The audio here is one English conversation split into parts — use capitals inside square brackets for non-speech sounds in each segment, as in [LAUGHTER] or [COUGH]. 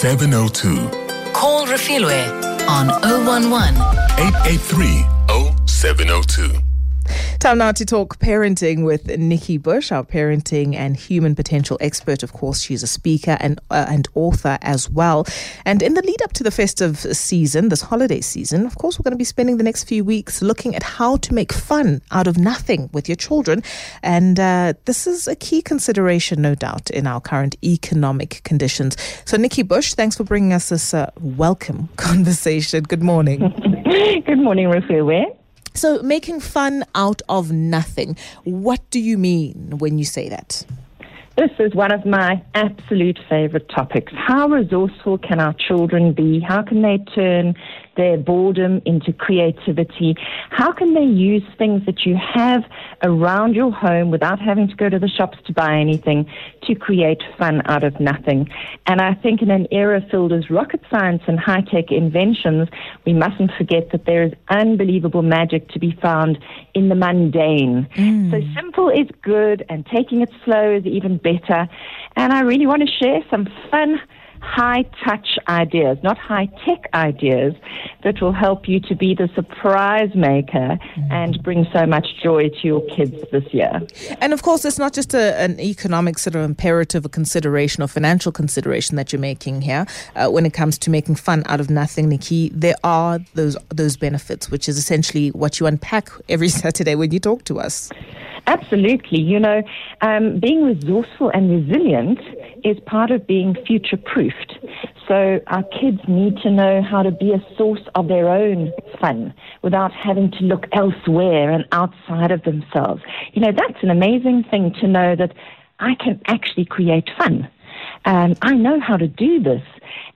702. Call Refilwe on 011 883 0702. Time now to talk parenting with Nikki Bush, our parenting and human potential expert. Of course, she's a speaker and uh, and author as well. And in the lead up to the festive season, this holiday season, of course, we're going to be spending the next few weeks looking at how to make fun out of nothing with your children. And uh, this is a key consideration, no doubt, in our current economic conditions. So, Nikki Bush, thanks for bringing us this uh, welcome [LAUGHS] conversation. Good morning. [LAUGHS] Good morning, Rafia. So, making fun out of nothing. What do you mean when you say that? This is one of my absolute favorite topics. How resourceful can our children be? How can they turn their boredom into creativity? How can they use things that you have around your home without having to go to the shops to buy anything to create fun out of nothing? And I think in an era filled with rocket science and high tech inventions, we mustn't forget that there is unbelievable magic to be found in the mundane. Mm. So simple is good, and taking it slow is even better. And I really want to share some fun high touch ideas, not high tech ideas, that will help you to be the surprise maker mm. and bring so much joy to your kids this year. And of course, it's not just a, an economic sort of imperative or consideration or financial consideration that you're making here uh, when it comes to making fun out of nothing, Nikki. There are those those benefits, which is essentially what you unpack every [LAUGHS] Saturday when you talk to us. Absolutely. You know, um, being resourceful and resilient is part of being future proofed. So our kids need to know how to be a source of their own fun without having to look elsewhere and outside of themselves. You know, that's an amazing thing to know that I can actually create fun. Um, I know how to do this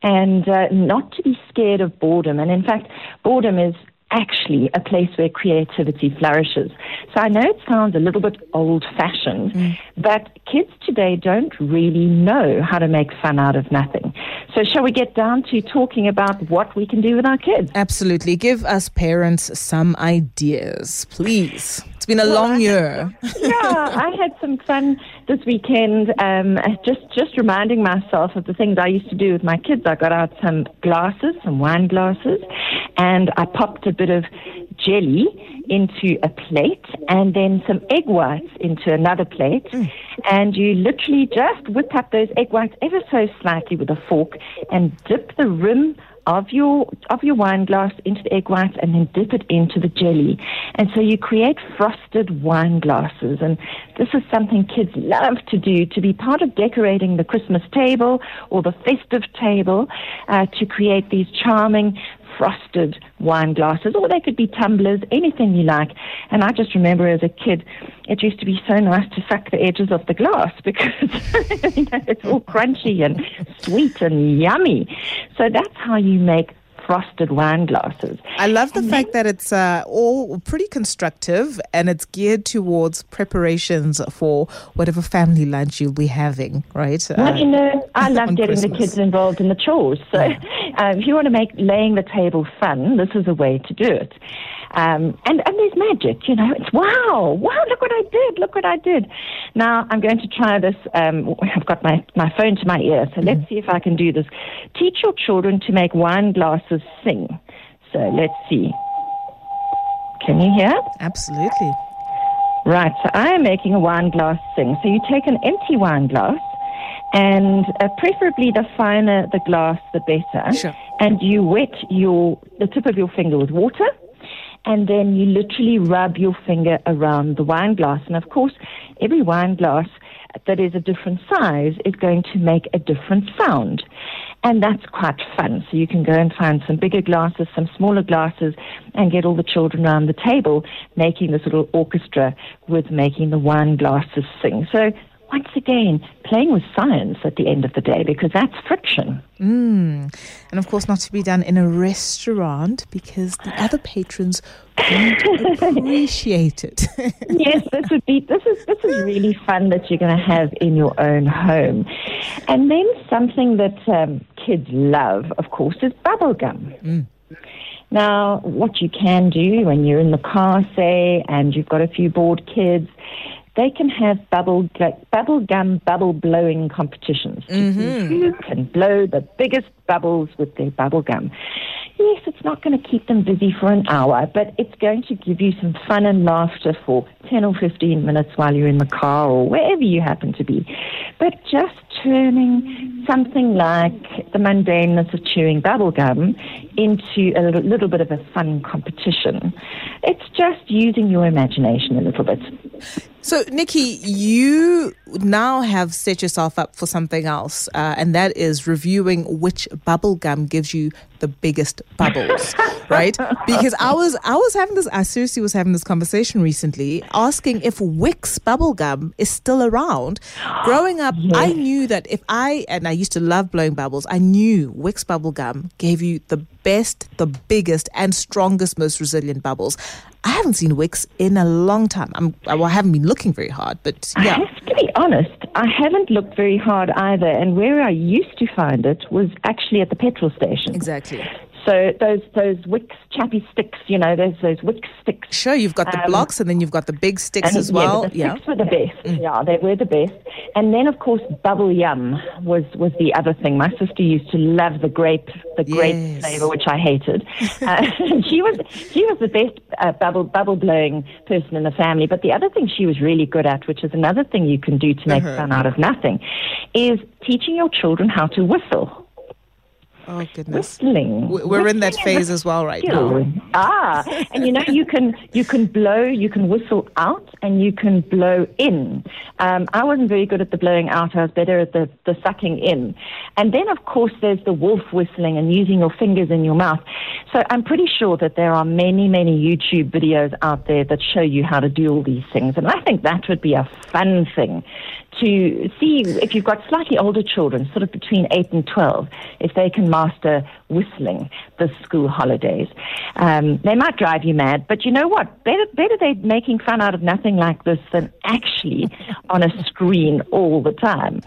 and uh, not to be scared of boredom. And in fact, boredom is actually a place where creativity flourishes. So I know it sounds a little bit old fashioned, mm. but kids today don't really know how to make fun out of nothing. So shall we get down to talking about what we can do with our kids? Absolutely. Give us parents some ideas, please. It's been a well, long year. yeah, [LAUGHS] I had some fun this weekend. Um, just just reminding myself of the things I used to do with my kids. I got out some glasses, some wine glasses, and I popped a bit of jelly into a plate and then some egg whites into another plate. Mm. And you literally just whip up those egg whites ever so slightly with a fork and dip the rim of your of your wine glass into the egg whites and then dip it into the jelly. And so you create frosted wine glasses. And this is something kids love to do to be part of decorating the Christmas table or the festive table uh, to create these charming frosted wine glasses, or they could be tumblers, anything you like. And I just remember as a kid, it used to be so nice to suck the edges of the glass [LAUGHS] because you know, it's all crunchy and sweet and yummy. So that's how you make frosted wine glasses. I love the and fact then, that it's uh, all pretty constructive and it's geared towards preparations for whatever family lunch you'll be having, right? Well, uh, you know, I [LAUGHS] love getting Christmas. the kids involved in the chores. So yeah. uh, [LAUGHS] if you want to make laying the table fun, this is a way to do it. Um, and, and there's magic, you know. It's wow, wow, look what I did, look what I did. Now I'm going to try this. Um, I've got my, my phone to my ear, so mm let's see if I can do this. Teach your children to make wine glasses sing. So let's see. Can you hear? Absolutely. Right, so I am making a wine glass sing. So you take an empty wine glass, and uh, preferably the finer the glass, the better. Sure. And you wet your the tip of your finger with water and then you literally rub your finger around the wine glass. And of course, every wine glass that is a different size is going to make a different sound. And that's quite fun. So you can go and find some bigger glasses, some smaller glasses, and get all the children around the table making this little orchestra with making the wine glasses sing. So once again, playing with science at the end of the day because that's friction. Mm. And of course, not to be done in a restaurant because the other patrons won't [LAUGHS] appreciate it. [LAUGHS] yes, this would be this is this is really fun that you're going to have in your own home, and then something that um, kids love, of course, is bubblegum. Mm. Now, what you can do when you're in the car, say, and you've got a few bored kids, they can have bubble bubble gum bubble blowing competitions. see Who can blow the biggest bubbles with their bubble gum? Yes, it's not going to keep them busy for an hour, but it's going to give you some fun and laughter for 10 or 15 minutes while you're in the car or wherever you happen to be. But just turning something like the mundaneness of chewing bubblegum into a little, little bit of a fun competition. It's just using your imagination a little bit. So, Nikki, you now have set yourself up for something else, uh, and that is reviewing which bubble gum gives you the biggest bubbles, [LAUGHS] right? Because I was, I was having this, I seriously was having this conversation recently, asking if Wicks bubble gum is still around. Growing up, I knew that if I, and I used to love blowing bubbles, I knew Wicks bubble gum gave you the best, the biggest, and strongest, most resilient bubbles. I haven't seen Wicks in a long time. I'm, well, I haven't been looking very hard, but I yeah. have to be honest, I haven't looked very hard either, and where I used to find it was actually at the petrol station. Exactly. So those those Wicks chappy sticks, you know, those those Wicks sticks. Sure, you've got the Um, blocks and then you've got the big sticks And as yeah, well. the Yeah. sticks were the best. Yeah, they were the best. And then, of course, bubble yum was was the other thing. My sister used to love the grape, the grape Yes. flavor, which I hated. [LAUGHS] Uh, [LAUGHS] she was she was the best uh, bubble bubble blowing person in the family. But the other thing she was really good at, which is another thing you can do to make Uh-huh. fun out of nothing, is teaching your children how to whistle. Oh goodness. Whistling. We're in that phase as well right now. Ah, and you know you can you can blow, you can whistle out, and you can blow in. Um, I wasn't very good at the blowing out. I was better at the the sucking in. And then of course there's the wolf whistling and using your fingers in your mouth. So I'm pretty sure that there are many many YouTube videos out there that show you how to do all these things, and I think that would be a fun thing to see if you've got slightly older children, sort of between 8 and 12, if they can master whistling this school holidays. Um, they might drive you mad, but you know what? Better, better they making fun out of nothing like this than actually [LAUGHS] on a screen all the time.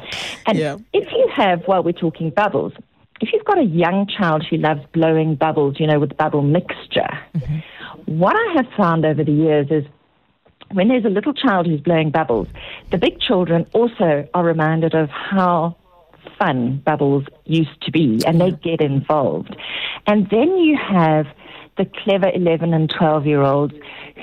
And Yeah. if you have, while we're talking bubbles, if you've got a young child who loves blowing bubbles, you know, with bubble mixture, what I have found over the years is when there's a little child who's blowing bubbles, the big children also are reminded of how fun bubbles used to be and they get involved. And then you have the clever 11 and 12 year olds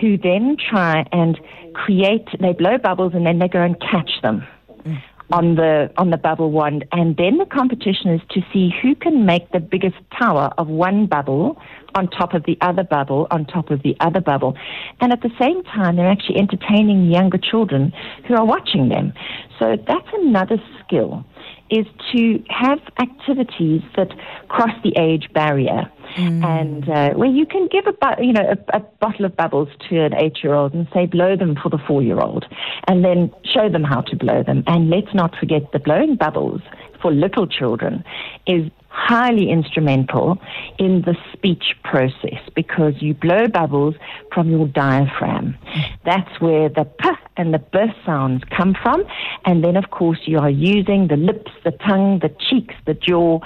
who then try and create, they blow bubbles and then they go and catch them mm. on the on the bubble wand, and then the competition is to see who can make the biggest tower of one bubble on top of the other bubble on top of the other bubble, and at the same time they're actually entertaining younger children who are watching them. So that's another skill is to have activities that cross the age barrier, and uh, where you can give a bu- you know a, a bottle of bubbles to an eight-year-old and say blow them for the four-year-old, and then show them how to blow them. And let's not forget the blowing bubbles for little children is highly instrumental in the speech process because you blow bubbles from your diaphragm. That's where the p and the b sounds come from. And then, of course, you are using the lips, the tongue, the cheeks, the jaw,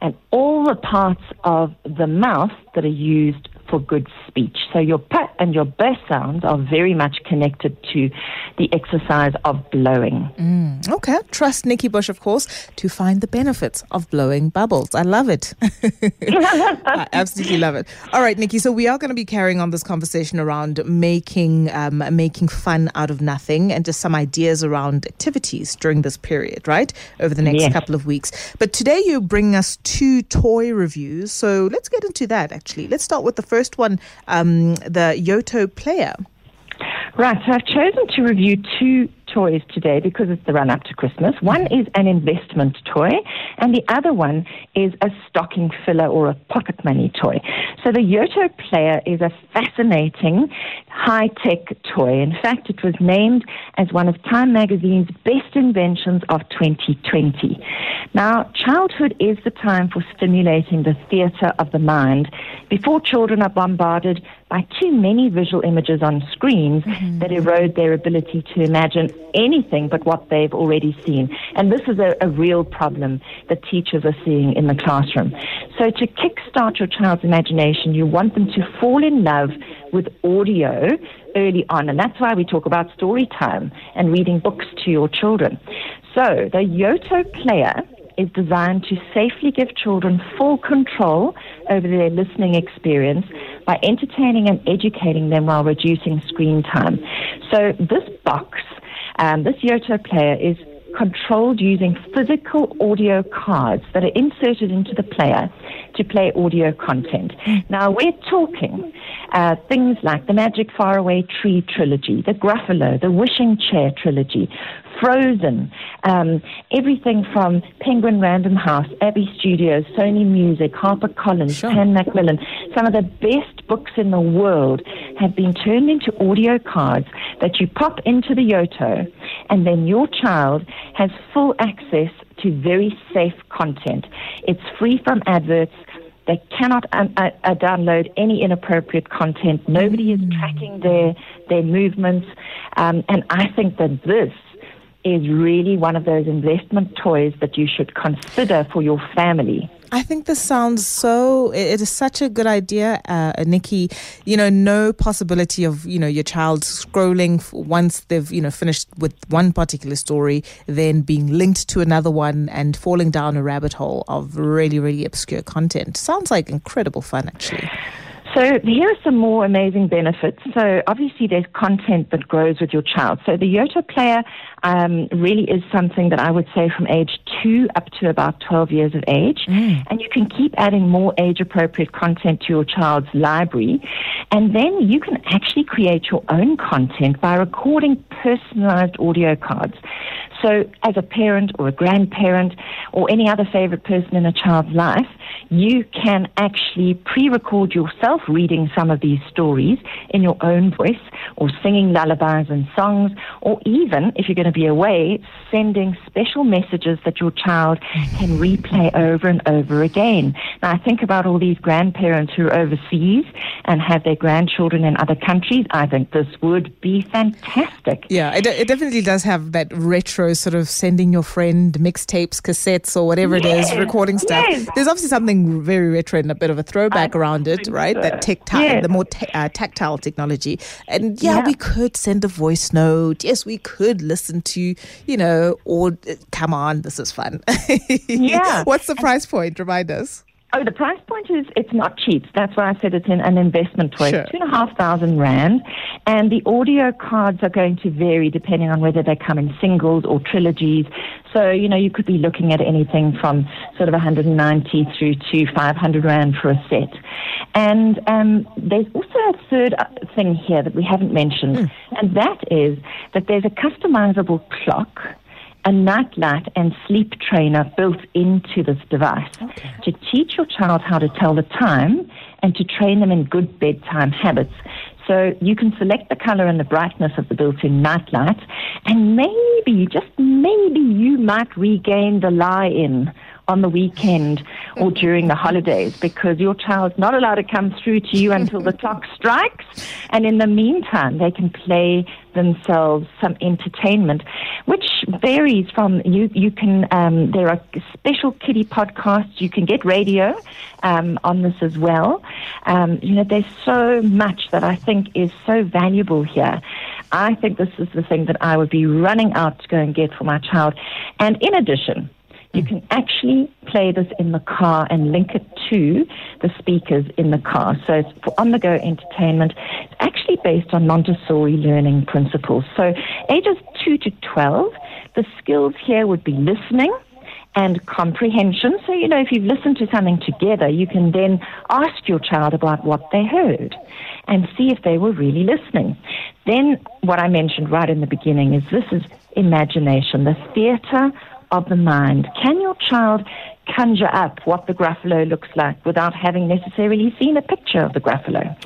and all the parts of the mouth that are used for good speech. So your p and your b sounds are very much connected to the exercise of blowing. Okay. Trust Nikki Bush, of course, to find the benefits of blowing bubbles. I love it. [LAUGHS] I absolutely love it. All right, Nikki. So we are going to be carrying on this conversation around making um, making fun out of nothing and just some ideas around activities during this period, right? Over the next Yes. couple of weeks. But today you bring us two toy reviews. So let's get into that. Actually, let's start with the first one, um, the Yoto Player. Right, so I've chosen to review two toys today because it's the run up to Christmas. One mm-hmm. is an investment toy, and the other one is a stocking filler or a pocket money toy. So the Yoto Player is a fascinating high tech toy. In fact, it was named as one of Time Magazine's best inventions of 2020. Now, childhood is the time for stimulating the theatre of the mind before children are bombarded by too many visual images on screens mm-hmm. that erode their ability to imagine anything but what they've already seen. And this is a, a real problem that teachers are seeing in the classroom. So to kickstart your child's imagination, you want them to fall in love with audio early on. And that's why we talk about story time and reading books to your children. So the Yoto player is designed to safely give children full control over their listening experience by entertaining and educating them while reducing screen time. So this box, um, this Yoto player is controlled using physical audio cards that are inserted into the player to play audio content. Now, we're talking uh, things like the Magic Faraway Tree trilogy, the Gruffalo, the Wishing Chair trilogy, Frozen, um, everything from Penguin Random House, Abbey Studios, Sony Music, HarperCollins, Sure. Pan Macmillan. Some of the best books in the world have been turned into audio cards that you pop into the Yoto, and then your child has full access to very safe content. It's free from adverts. They cannot uh, uh, uh, download any inappropriate content. Nobody is tracking their their movements, um, and I think that this is really one of those investment toys that you should consider for your family. I think this sounds so. It is such a good idea, uh, Nikki. You know, no possibility of you know your child scrolling once they've you know finished with one particular story, then being linked to another one and falling down a rabbit hole of really really obscure content. Sounds like incredible fun, actually. So here are some more amazing benefits. So obviously there's content that grows with your child. So the Yoto player um, really is something that I would say from age two up to about 12 years of age. And you can keep adding more age appropriate content to your child's library. And then you can actually create your own content by recording personalized audio cards. So, as a parent or a grandparent or any other favorite person in a child's life, you can actually pre record yourself reading some of these stories in your own voice or singing lullabies and songs, or even, if you're going to be away, sending special messages that your child can replay over and over again. Now, I think about all these grandparents who are overseas and have their grandchildren in other countries. I think this would be fantastic. Yeah, it, it definitely does have that retro sort of sending your friend mixtapes, cassettes, or whatever it is, recording stuff. yes. There's obviously something very retro and a bit of a throwback I around it, right? so. That tactile, Yes. the more ta- uh, tactile technology. And yeah, Yeah. we could send a voice note. Yes, we could listen to, you know, or uh, come on, this is fun. [LAUGHS] Yeah. What's the price point? Remind us. Oh, the price point is it's not cheap. That's why I said it's in an investment toy. Sure. Two and a half thousand rand, and the audio cards are going to vary depending on whether they come in singles or trilogies. So you know you could be looking at anything from sort of 190 through to 500 rand for a set. And um, there's also a third uh, thing here that we haven't mentioned, and that is that there's a customizable clock a nightlight and sleep trainer built into this device to teach your child how to tell the time and to train them in good bedtime habits. So you can select the color and the brightness of the built-in nightlight, and maybe, just maybe, you might regain the lie-in on the weekend or during the holidays because your child's not allowed to come through to you until the clock [LAUGHS] strikes. And in the meantime, they can play themselves some entertainment, which varies from you. You can um, there are special kiddie podcasts. You can get radio um, on this as well. Um, you know, there's so much that I think is so valuable here. I think this is the thing that I would be running out to go and get for my child. And in addition, you hmm. can actually play this in the car and link it to the speakers in the car. So it's for on the go entertainment. It's actually based on Montessori learning principles. So ages 2 to 12, the skills here would be listening and comprehension. So, you know, if you've listened to something together, you can then ask your child about what they heard and see if they were really listening. Then, what I mentioned right in the beginning is this is imagination, the theater of the mind. Can your child conjure up what the Gruffalo looks like without having necessarily seen a picture of the Gruffalo?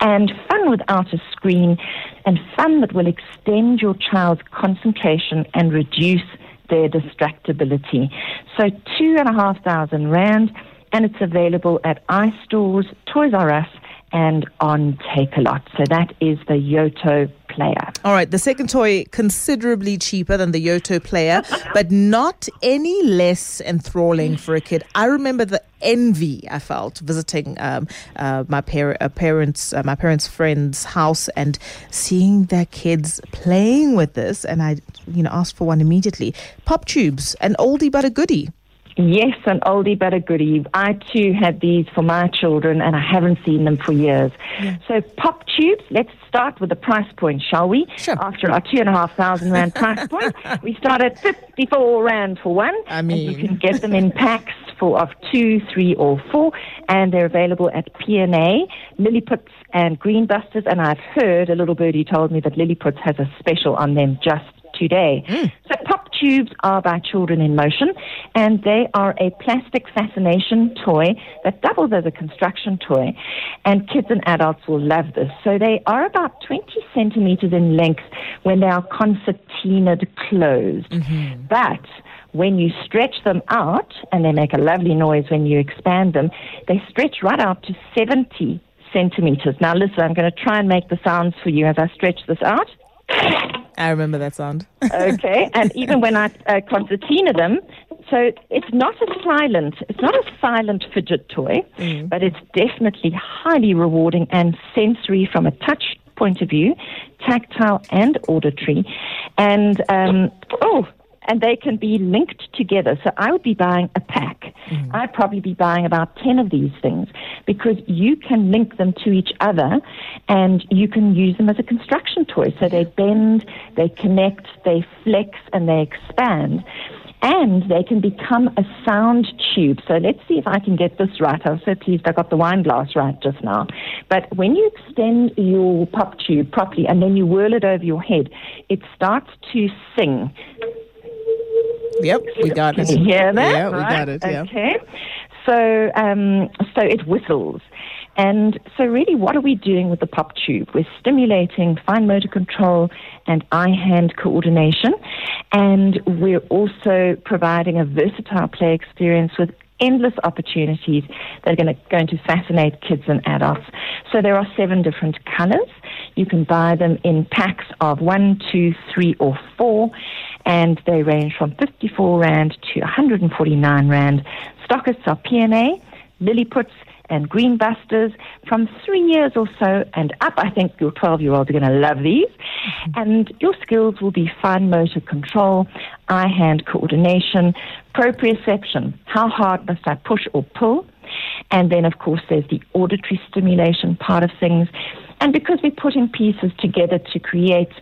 And fun without a screen, and fun that will extend your child's concentration and reduce their distractibility. So, two and a half thousand rand, and it's available at iStores, Toys R Us, and on Takealot. So that is the Yoto player. All right, the second toy considerably cheaper than the Yoto player, but not any less enthralling for a kid. I remember the envy I felt visiting um, uh, my par- uh, parents, uh, my parents' friend's house, and seeing their kids playing with this. And I, you know, asked for one immediately. Pop tubes, an oldie but a goodie. Yes, an oldie but a goodie. I too have these for my children and I haven't seen them for years. Yeah. So pop tubes, let's start with the price point, shall we? Sure. After our two and a half thousand rand price [LAUGHS] point, we start at 54 rand for one. I mean. And you can get them in packs for of two, three or four and they're available at P&A, Lilliputs and Greenbusters and I've heard, a little birdie told me that Lilliputs has a special on them just today. Mm. So tubes are by Children in Motion, and they are a plastic fascination toy that doubles as a construction toy, and kids and adults will love this. So they are about 20 centimeters in length when they are concertinaed closed. Mm-hmm. But when you stretch them out, and they make a lovely noise when you expand them, they stretch right out to 70 centimeters. Now, listen, I'm going to try and make the sounds for you as I stretch this out. I remember that sound. okay, [LAUGHS] and even when I uh, concertina them, so it's not a silent, it's not a silent fidget toy, mm. but it's definitely highly rewarding and sensory from a touch point of view, tactile and auditory, and um, oh, and they can be linked together. So I would be buying a pack. Mm-hmm. I'd probably be buying about 10 of these things because you can link them to each other and you can use them as a construction toy. So they bend, they connect, they flex, and they expand. And they can become a sound tube. So let's see if I can get this right. I was so pleased I got the wine glass right just now. But when you extend your pop tube properly and then you whirl it over your head, it starts to sing. Yep, we got it. Can you hear that? Yeah, right? we got it. Yeah. Okay. So, um, so it whistles. And so, really, what are we doing with the pop tube? We're stimulating fine motor control and eye hand coordination. And we're also providing a versatile play experience with endless opportunities that are going to, going to fascinate kids and adults. So, there are seven different colors. You can buy them in packs of one, two, three, or four and they range from 54 Rand to 149 Rand. Stockists are P&A, Lilliputs, and Greenbusters from three years or so and up. I think your 12 year olds are going to love these. Mm-hmm. And your skills will be fine motor control, eye hand coordination, proprioception. How hard must I push or pull? And then, of course, there's the auditory stimulation part of things. And because we're putting pieces together to create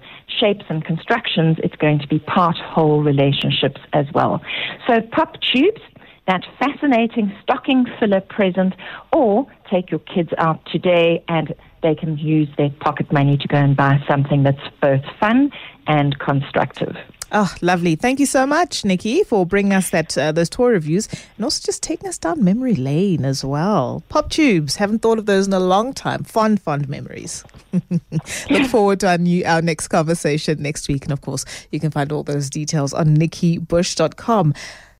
shapes and constructions, it's going to be part whole relationships as well. So, pop tubes, that fascinating stocking filler present, or take your kids out today and they can use their pocket money to go and buy something that's both fun and constructive. Oh, lovely. Thank you so much, Nikki, for bringing us that uh, those tour reviews and also just taking us down memory lane as well. Pop tubes, haven't thought of those in a long time. Fond, fond memories. [LAUGHS] Look forward to our, new, our next conversation next week. And of course, you can find all those details on nikkibush.com.